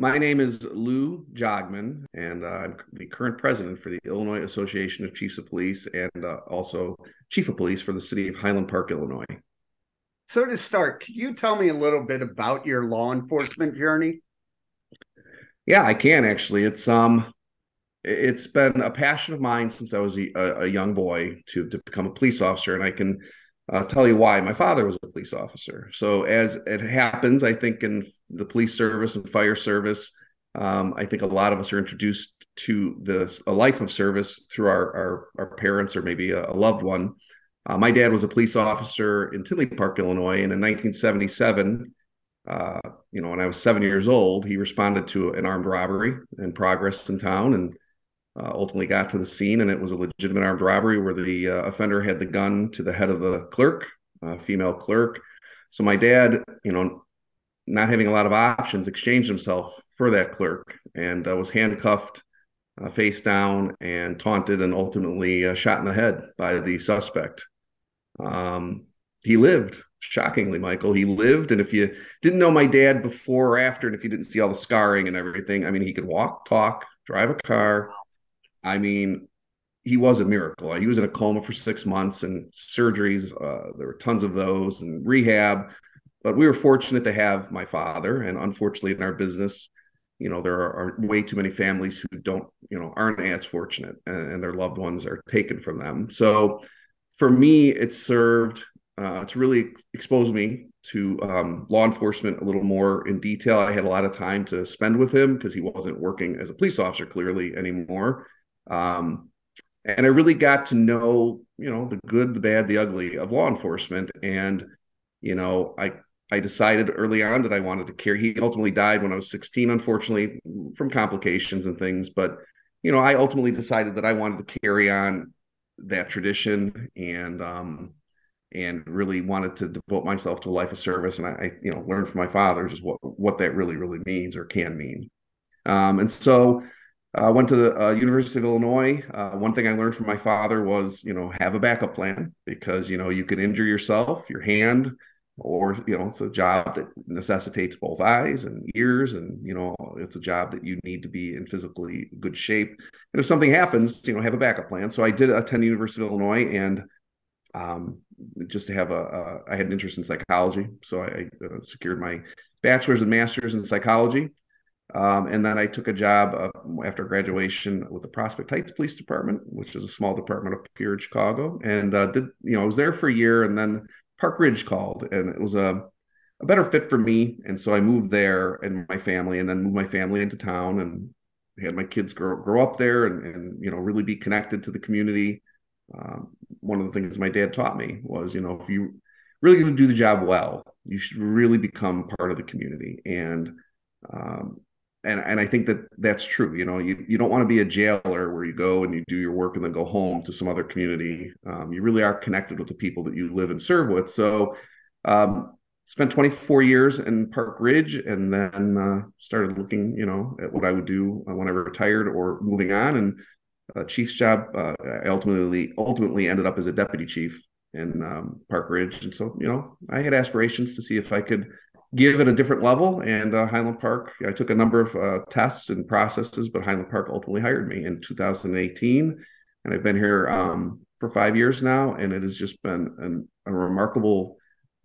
My name is Lou Jogmen, and uh, I'm the current president for the Illinois Association of Chiefs of Police and uh, also chief of police for the city of Highland Park, Illinois. So, to start, can you tell me a little bit about your law enforcement journey? Yeah, I can actually. It's um, it's been a passion of mine since I was a, a young boy to to become a police officer, and I can uh, tell you why. My father was a police officer. So as it happens, I think in the police service and fire service, um, I think a lot of us are introduced to this a life of service through our our, our parents or maybe a, a loved one. Uh, my dad was a police officer in Tinley Park, Illinois, and in 1977, uh, you know, when I was seven years old, he responded to an armed robbery in progress in town, and uh, ultimately got to the scene, and it was a legitimate armed robbery where the uh, offender had the gun to the head of the clerk, a female clerk. So my dad, you know, not having a lot of options, exchanged himself for that clerk and uh, was handcuffed, uh, face down, and taunted, and ultimately uh, shot in the head by the suspect. Um, he lived, shockingly, Michael. He lived, and if you didn't know my dad before or after, and if you didn't see all the scarring and everything, I mean, he could walk, talk, drive a car, I mean, he was a miracle. He was in a coma for six months and surgeries. Uh, there were tons of those and rehab. But we were fortunate to have my father. And unfortunately, in our business, you know, there are, way too many families who don't, you know, aren't as fortunate and, and, their loved ones are taken from them. So for me, it served uh, to really expose me to um, law enforcement a little more in detail. I had a lot of time to spend with him because he wasn't working as a police officer clearly anymore. Um, and I really got to know, you know, the good, the bad, the ugly of law enforcement. And, you know, I I decided early on that I wanted to carry. He ultimately died when I was 16, unfortunately, from complications and things. But, you know, I ultimately decided that I wanted to carry on that tradition and um and really wanted to devote myself to a life of service. And I, I you know, learned from my father just what what that really, really means or can mean. Um, and so I uh, went to the uh, University of Illinois. Uh, one thing I learned from my father was, you know, have a backup plan because you know you could injure yourself, your hand, or you know, it's a job that necessitates both eyes and ears, and you know, it's a job that you need to be in physically good shape. And if something happens, you know, have a backup plan. So I did attend the University of Illinois, and um, just to have a, a, I had an interest in psychology, so I, I uh, secured my bachelor's and master's in psychology. Um, and then I took a job uh, after graduation with the Prospect Heights Police Department, which is a small department up here in Chicago. And uh, did you know I was there for a year, and then Park Ridge called, and it was a a better fit for me. And so I moved there and my family, and then moved my family into town, and had my kids grow grow up there, and and you know really be connected to the community. Um, one of the things my dad taught me was, you know, if you really going to do the job well, you should really become part of the community and um, and and I think that that's true. You know, you you don't want to be a jailer where you go and you do your work and then go home to some other community. Um, you really are connected with the people that you live and serve with. So, um, spent 24 years in Park Ridge, and then uh, started looking, you know, at what I would do when I retired or moving on. And uh, chief's job, uh, I ultimately ultimately ended up as a deputy chief in um, Park Ridge, and so you know, I had aspirations to see if I could give it a different level. And uh, Highland Park, I took a number of uh, tests and processes, but Highland Park ultimately hired me in 2018. And I've been here um, for five years now, and it has just been an, a remarkable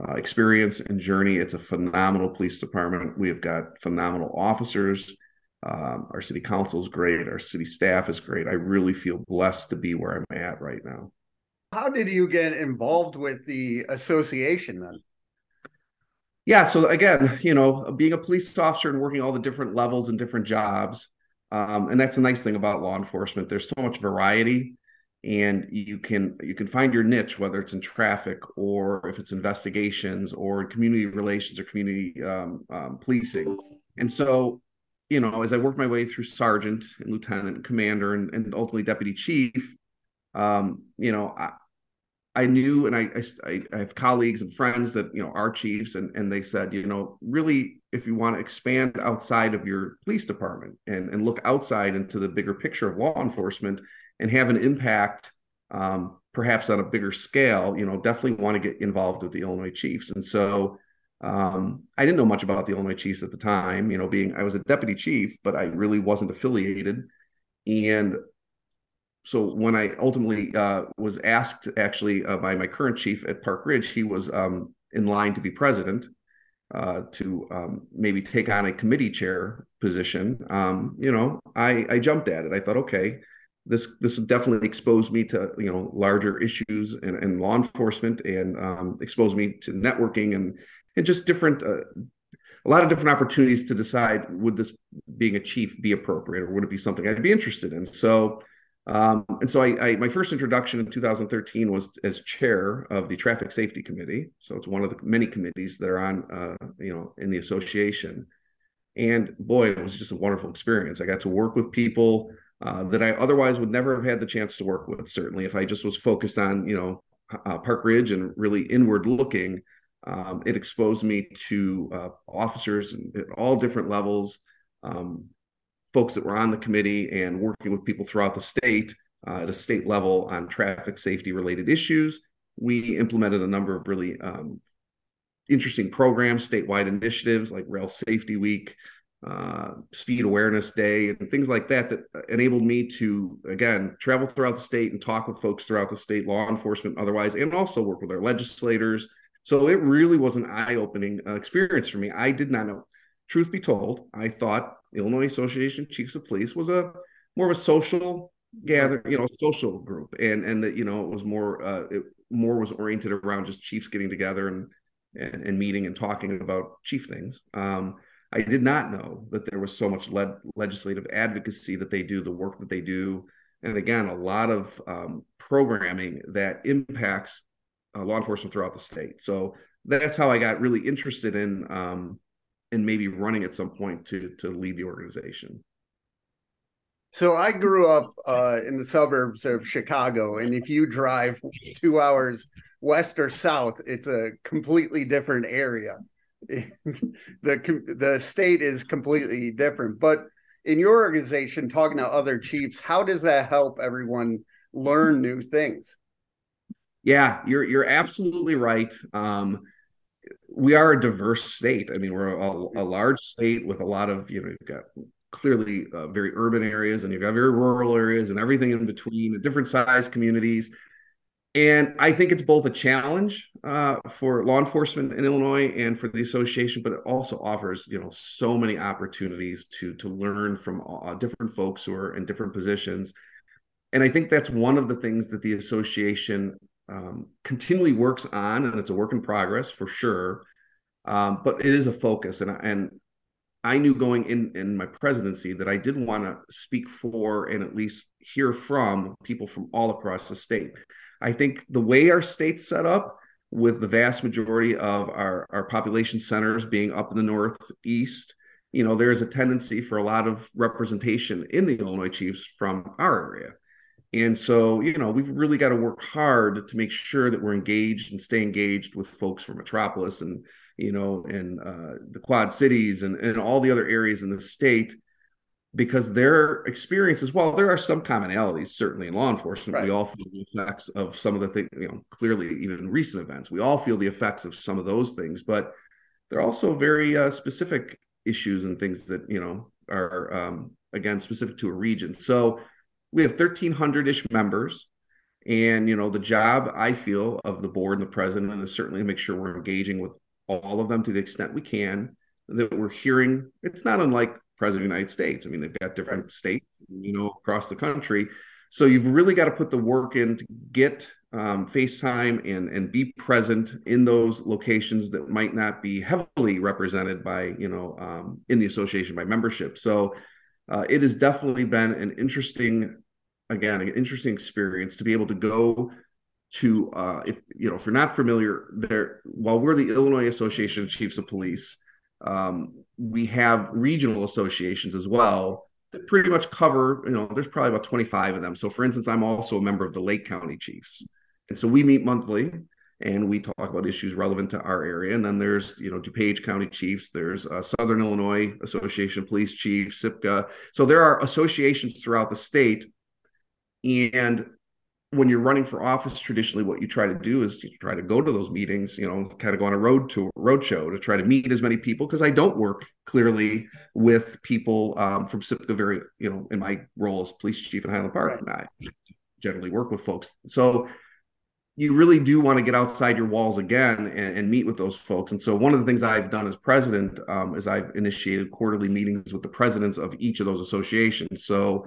uh, experience and journey. It's a phenomenal police department. We have got phenomenal officers. Um, our city council is great. Our city staff is great. I really feel blessed to be where I'm at right now. How did you get involved with the association then? Yeah so again you know being a police officer and working all the different levels and different jobs um, and that's a nice thing about law enforcement. There's so much variety and you can you can find your niche whether it's in traffic or if it's investigations or community relations or community um, um, policing. And so you know as i worked my way through sergeant and lieutenant and commander and, and ultimately deputy chief um, you know I knew, and I, I, I have colleagues and friends that you know are chiefs, and and they said, you know, really, if you want to expand outside of your police department and and look outside into the bigger picture of law enforcement and have an impact, um, perhaps on a bigger scale, you know, definitely want to get involved with the Illinois Chiefs. And so, Um, I didn't know much about the Illinois Chiefs at the time, you know, being I was a deputy chief, but I really wasn't affiliated. And so when I ultimately uh, was asked actually uh, by my current chief at Park Ridge, he was um, in line to be president uh, to um, maybe take on a committee chair position. Um, you know, I, I jumped at it. I thought, okay, this this definitely exposed me to you know larger issues and, and law enforcement and um, exposed me to networking and and just different uh, a lot of different opportunities to decide would this being a chief be appropriate or would it be something I'd be interested in. So um, and so I, I, my first introduction in 2013 was as chair of the traffic safety committee. So it's one of the many committees that are on, uh, you know, in the association. And boy, it was just a wonderful experience. I got to work with people uh, that I otherwise would never have had the chance to work with. Certainly, if I just was focused on, you know, uh, Park Ridge and really inward looking, um, it exposed me to uh, officers at all different levels. Um, folks that were on the committee and working with people throughout the state uh, at a state level on traffic safety related issues. We implemented a number of really um, interesting programs, statewide initiatives like Rail Safety Week, uh, Speed Awareness Day, and things like that that enabled me to, again, travel throughout the state and talk with folks throughout the state, law enforcement, otherwise, and also work with our legislators. So it really was an eye opening uh, experience for me. I did not know. Truth be told, I thought Illinois Association Chiefs of Police was a more of a social gather, you know, social group, and and that you know it was more uh, it more was oriented around just chiefs getting together and and, and meeting and talking about chief things. Um, I did not know that there was so much led legislative advocacy that they do, the work that they do, and again, a lot of um, programming that impacts uh, law enforcement throughout the state. So that's how I got really interested in um, and maybe running at some point to to lead the organization. So I grew up uh, in the suburbs of Chicago, and if you drive two hours west or south, it's a completely different area. the The state is completely different. But in your organization, talking to other chiefs, how does that help everyone learn new things? Yeah, you're you're absolutely right. Um, we are a diverse state. I mean, we're a, a large state with a lot of, you know, you've got clearly uh, very urban areas and you've got very rural areas and everything in between, different size communities. And I think it's both a challenge uh, for law enforcement in Illinois and for the association, but it also offers, you know, so many opportunities to to learn from uh, different folks who are in different positions. And I think that's one of the things that the association um, continually works on, and it's a work in progress for sure. Um, but it is a focus, and and I knew going in in my presidency that I did want to speak for and at least hear from people from all across the state. I think the way our state's set up, with the vast majority of our our population centers being up in the northeast, you know, there is a tendency for a lot of representation in the Illinois Chiefs from our area. And so, you know, we've really got to work hard to make sure that we're engaged and stay engaged with folks from Metropolis and, you know, and uh, the Quad Cities and, and all the other areas in the state, because their experiences, while there are some commonalities, certainly in law enforcement, right. we all feel the effects of some of the things, you know, clearly, even recent events, we all feel the effects of some of those things, but they're also very uh, specific issues and things that, you know, are, um, again, specific to a region. So, we have 1300 ish members and you know the job i feel of the board and the president is certainly to make sure we're engaging with all of them to the extent we can that we're hearing it's not unlike president of the united states i mean they've got different right. states you know across the country so you've really got to put the work in to get um, FaceTime and and be present in those locations that might not be heavily represented by you know um, in the association by membership. So uh, it has definitely been an interesting, again, an interesting experience to be able to go to, uh, if you know, if you're not familiar, there while we're the Illinois Association of Chiefs of Police, um, we have regional associations as well that pretty much cover. You know, there's probably about 25 of them. So, for instance, I'm also a member of the Lake County Chiefs, and so we meet monthly and we talk about issues relevant to our area. And then there's, you know, DuPage County Chiefs, there's uh, Southern Illinois Association of Police Chiefs, SIPCA. So there are associations throughout the state. And when you're running for office, traditionally what you try to do is you try to go to those meetings, you know, kind of go on a road to road show to try to meet as many people because I don't work clearly with people um, from SIPCA very, you know, in my role as police chief in Highland Park. Right. I generally work with folks. So you really do want to get outside your walls again and, and, meet with those folks. And so one of the things I've done as president um, is I've initiated quarterly meetings with the presidents of each of those associations. So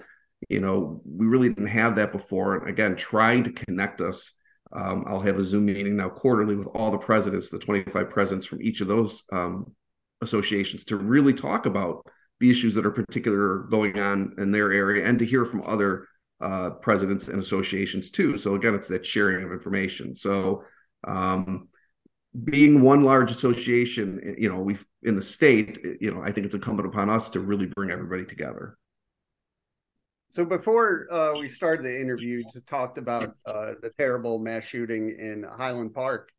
you know, we really didn't have that before. And again, trying to connect us. Um, I'll have a Zoom meeting now quarterly with all the presidents, the 25 presidents from each of those um, associations to really talk about the issues that are particular going on in their area and to hear from other uh, presidents and associations too. So again, it's that sharing of information. So um, being one large association, you know, we in the state, you know, I think it's incumbent upon us to really bring everybody together. So before uh, we started the interview, just talked about uh, the terrible mass shooting in Highland Park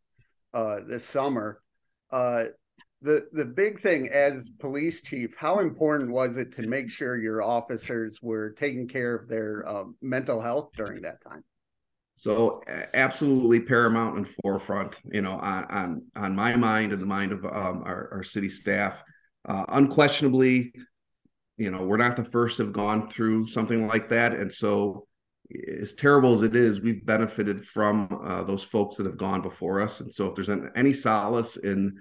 uh, this summer. Uh, the the big thing as police chief, how important was it to make sure your officers were taking care of their um, mental health during that time? So absolutely paramount and forefront, you know, on on, on my mind and the mind of um, our, our city staff. Uh, unquestionably, you know we're not the first to have gone through something like that. And so as terrible as it is we've benefited from uh, those folks that have gone before us. And so if there's any solace in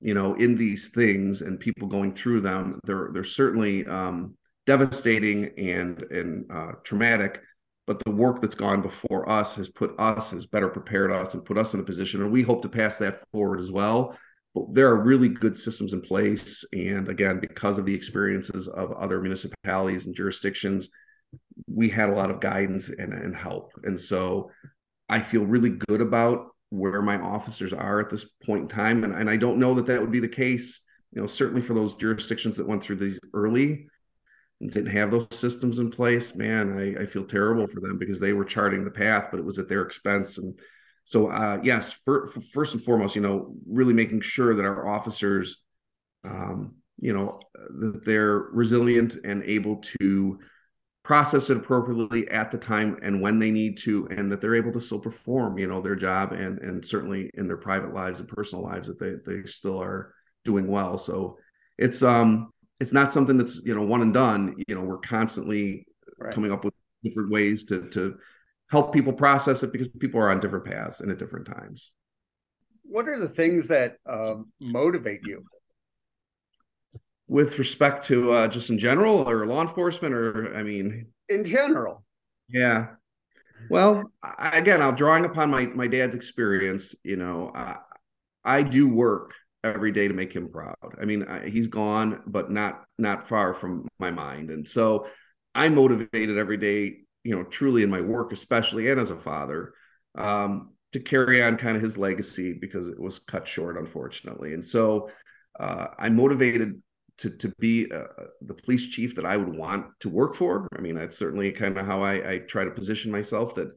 you know in these things and people going through them they're they're certainly um, devastating and and uh, traumatic. But the work that's gone before us has put us has better prepared us and put us in a position and we hope to pass that forward as well there are really good systems in place. And again, because of the experiences of other municipalities and jurisdictions, we had a lot of guidance and, and help. And so I feel really good about where my officers are at this point in time. And, and I don't know that that would be the case, you know, certainly for those jurisdictions that went through these early and didn't have those systems in place, man, I, I feel terrible for them because they were charting the path, but it was at their expense. And so uh, yes, for, for first and foremost, you know, really making sure that our officers, um, you know, that they're resilient and able to process it appropriately at the time and when they need to, and that they're able to still perform, you know, their job and and certainly in their private lives and personal lives that they they still are doing well. So it's um it's not something that's you know one and done. You know, we're constantly right. coming up with different ways to to help people process it because people are on different paths and at different times. What are the things that uh, motivate you? With respect to uh, just in general or law enforcement, or I mean, in general. Yeah. Well, I, again, I'll drawing upon my my dad's experience. You know, I, I do work every day to make him proud. I mean, I, he's gone, but not not far from my mind, and so I'm motivated every day you know, truly in my work, especially and as a father, um, to carry on kind of his legacy because it was cut short, unfortunately. And so uh, I'm motivated to to be uh, the police chief that I would want to work for. I mean, that's certainly kind of how I, I try to position myself. That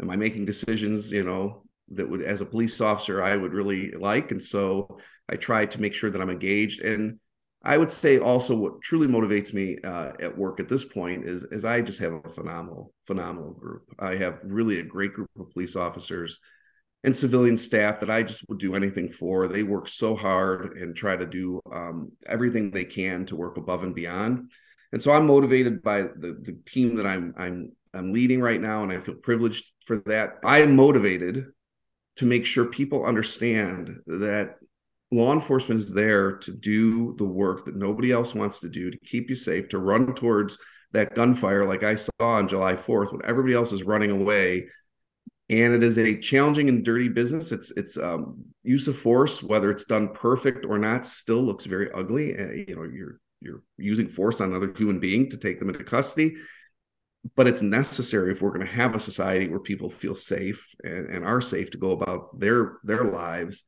am I making decisions, you know, that would as a police officer I would really like, and so I try to make sure that I'm engaged and I would say also what truly motivates me uh, at work at this point is is I just have a phenomenal phenomenal group. I have really a great group of police officers and civilian staff that I just would do anything for. They work so hard and try to do um, everything they can to work above and beyond. And so I'm motivated by the the team that I'm I'm I'm leading right now, and I feel privileged for that. I am motivated to make sure people understand that law enforcement is there to do the work that nobody else wants to do to keep you safe to run towards that gunfire like i saw on july 4th when everybody else is running away. And it is a challenging and dirty business. It's it's um, use of force whether it's done perfect or not still looks very ugly. Uh, you know you're you're using force on another human being to take them into custody. But it's necessary if we're going to have a society where people feel safe and, and are safe to go about their their lives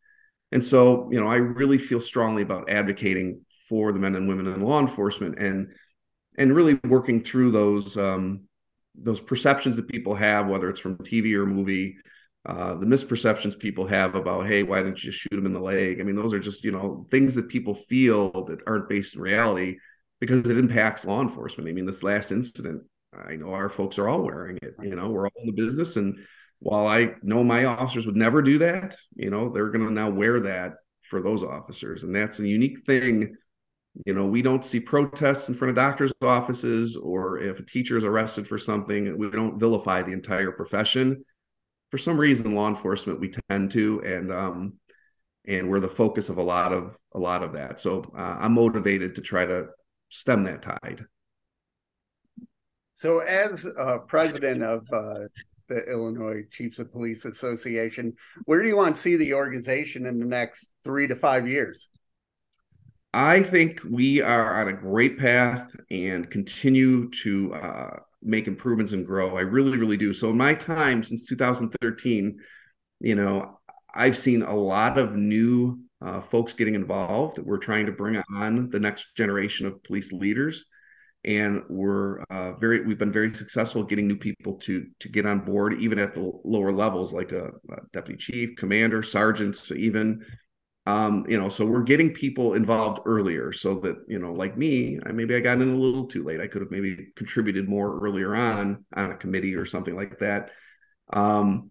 and so, you know, I really feel strongly about advocating for the men and women in law enforcement and and really working through those um, those perceptions that people have, whether it's from TV or movie, uh, the misperceptions people have about, hey, why didn't you just shoot him in the leg? I mean, those are just you know things that people feel that aren't based in reality because it impacts law enforcement. I mean, this last incident, I know our folks are all wearing it. You know, we're all in the business, and while I know my officers would never do that, you know, they're going to now wear that for those officers, and that's a unique thing. You know, we don't see protests in front of doctors' offices, or if a teacher is arrested for something, we don't vilify the entire profession. For some reason, law enforcement we tend to, and um, and we're the focus of a lot of a lot of that. So uh, I'm motivated to try to stem that tide. So, as uh, president of uh, the Illinois Chiefs of Police Association, where do you want to see the organization in the next three to five years? I think we are on a great path and continue to uh, make improvements and grow. I really, really do. So, in my time since 2013, you know, I've seen a lot of new uh, folks getting involved. We're trying to bring on the next generation of police leaders, and we're uh, very we've been very successful getting new people to to get on board, even at the lower levels, like a, a deputy chief, commander, sergeants, even. Um, you know, so we're getting people involved earlier, so that you know, like me, I maybe I got in a little too late. I could have maybe contributed more earlier on on a committee or something like that. Um,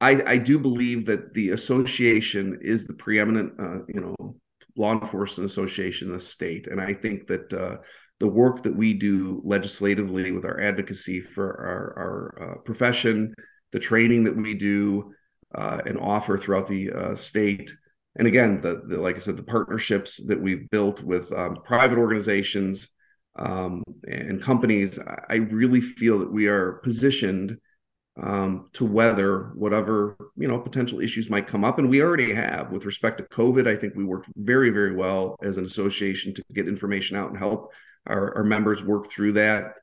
I, I do believe that the association is the preeminent, uh, you know, law enforcement association in the state, and I think that uh, the work that we do legislatively with our advocacy for our, our uh, profession, the training that we do uh, and offer throughout the uh, state, and again, the, the, like I said, the partnerships that we've built with um, private organizations um, and companies, I really feel that we are positioned um, to weather whatever you know potential issues might come up. And we already have. With respect to covid i think we worked very very well as an association to get information out and help our, our members worked through that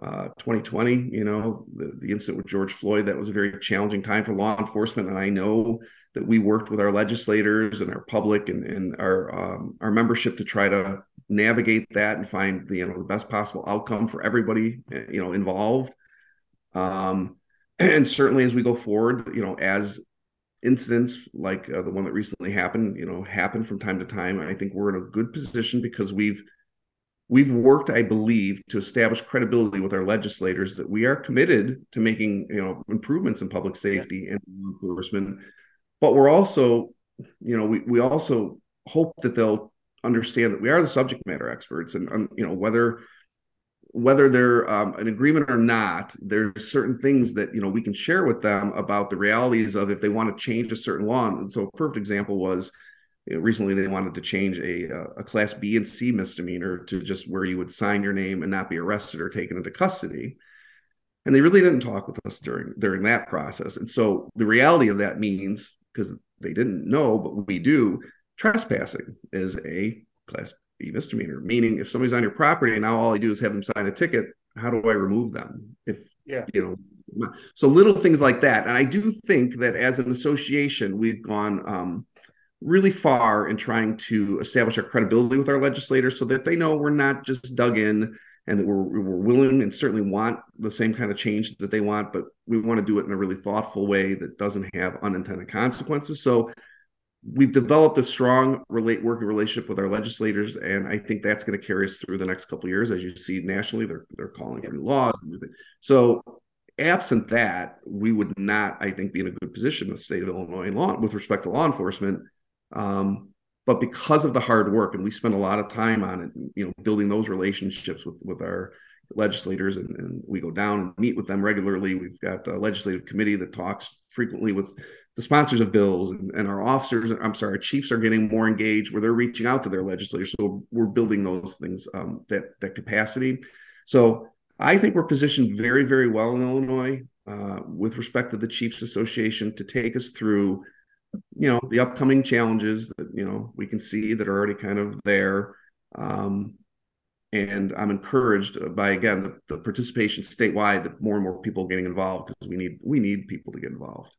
uh, 2020 you know the, the incident with george floyd that was a very challenging time for law enforcement. And i know that we worked with our legislators and our public and, and our um, our membership to try to navigate that and find the you know the best possible outcome for everybody you know involved. Um, and certainly as we go forward, you know, as incidents like uh, the one that recently happened, you know, happen from time to time, I think we're in a good position because we've we've worked, I believe, to establish credibility with our legislators that we are committed to making, you know, improvements in public safety and law enforcement. But we're also, you know, we we also hope that they'll understand that we are the subject matter experts and um, you know whether whether they're um, an agreement or not, there's certain things that you know we can share with them about the realities of if they want to change a certain law. And so, a perfect example was recently they wanted to change a a class B and C misdemeanor to just where you would sign your name and not be arrested or taken into custody. And they really didn't talk with us during during that process. And so the reality of that means because they didn't know, but we do, trespassing is a class b misdemeanor. Meaning, if somebody's on your property and now all I do is have them sign a ticket, how do I remove them? If yeah, you know, so little things like that. And I do think that as an association, we've gone um, really far in trying to establish our credibility with our legislators, so that they know we're not just dug in and that we're, we're willing and certainly want the same kind of change that they want, but we want to do it in a really thoughtful way that doesn't have unintended consequences. So we've developed a strong relate working relationship with our legislators, and I think that's going to carry us through the next couple of years. As you see nationally, they're they're calling for new laws. So, absent that, we would not, I think, be in a good position in the state of Illinois law with respect to law enforcement. Um, but because of the hard work, and we spend a lot of time on it, you know, building those relationships with with our legislators, and, and we go down and meet with them regularly. We've got a legislative committee that talks frequently with the sponsors of bills and, and, our officers i'm sorry our chiefs are getting more engaged where they're reaching out to their legislators so we're building those things um, that that capacity so i think we're positioned very very well in illinois uh, with respect to the chiefs association to take us through you know the upcoming challenges that you know we can see that are already kind of there. Um, and i'm encouraged by again the, the participation statewide that more and more people are getting involved because we need we need people to get involved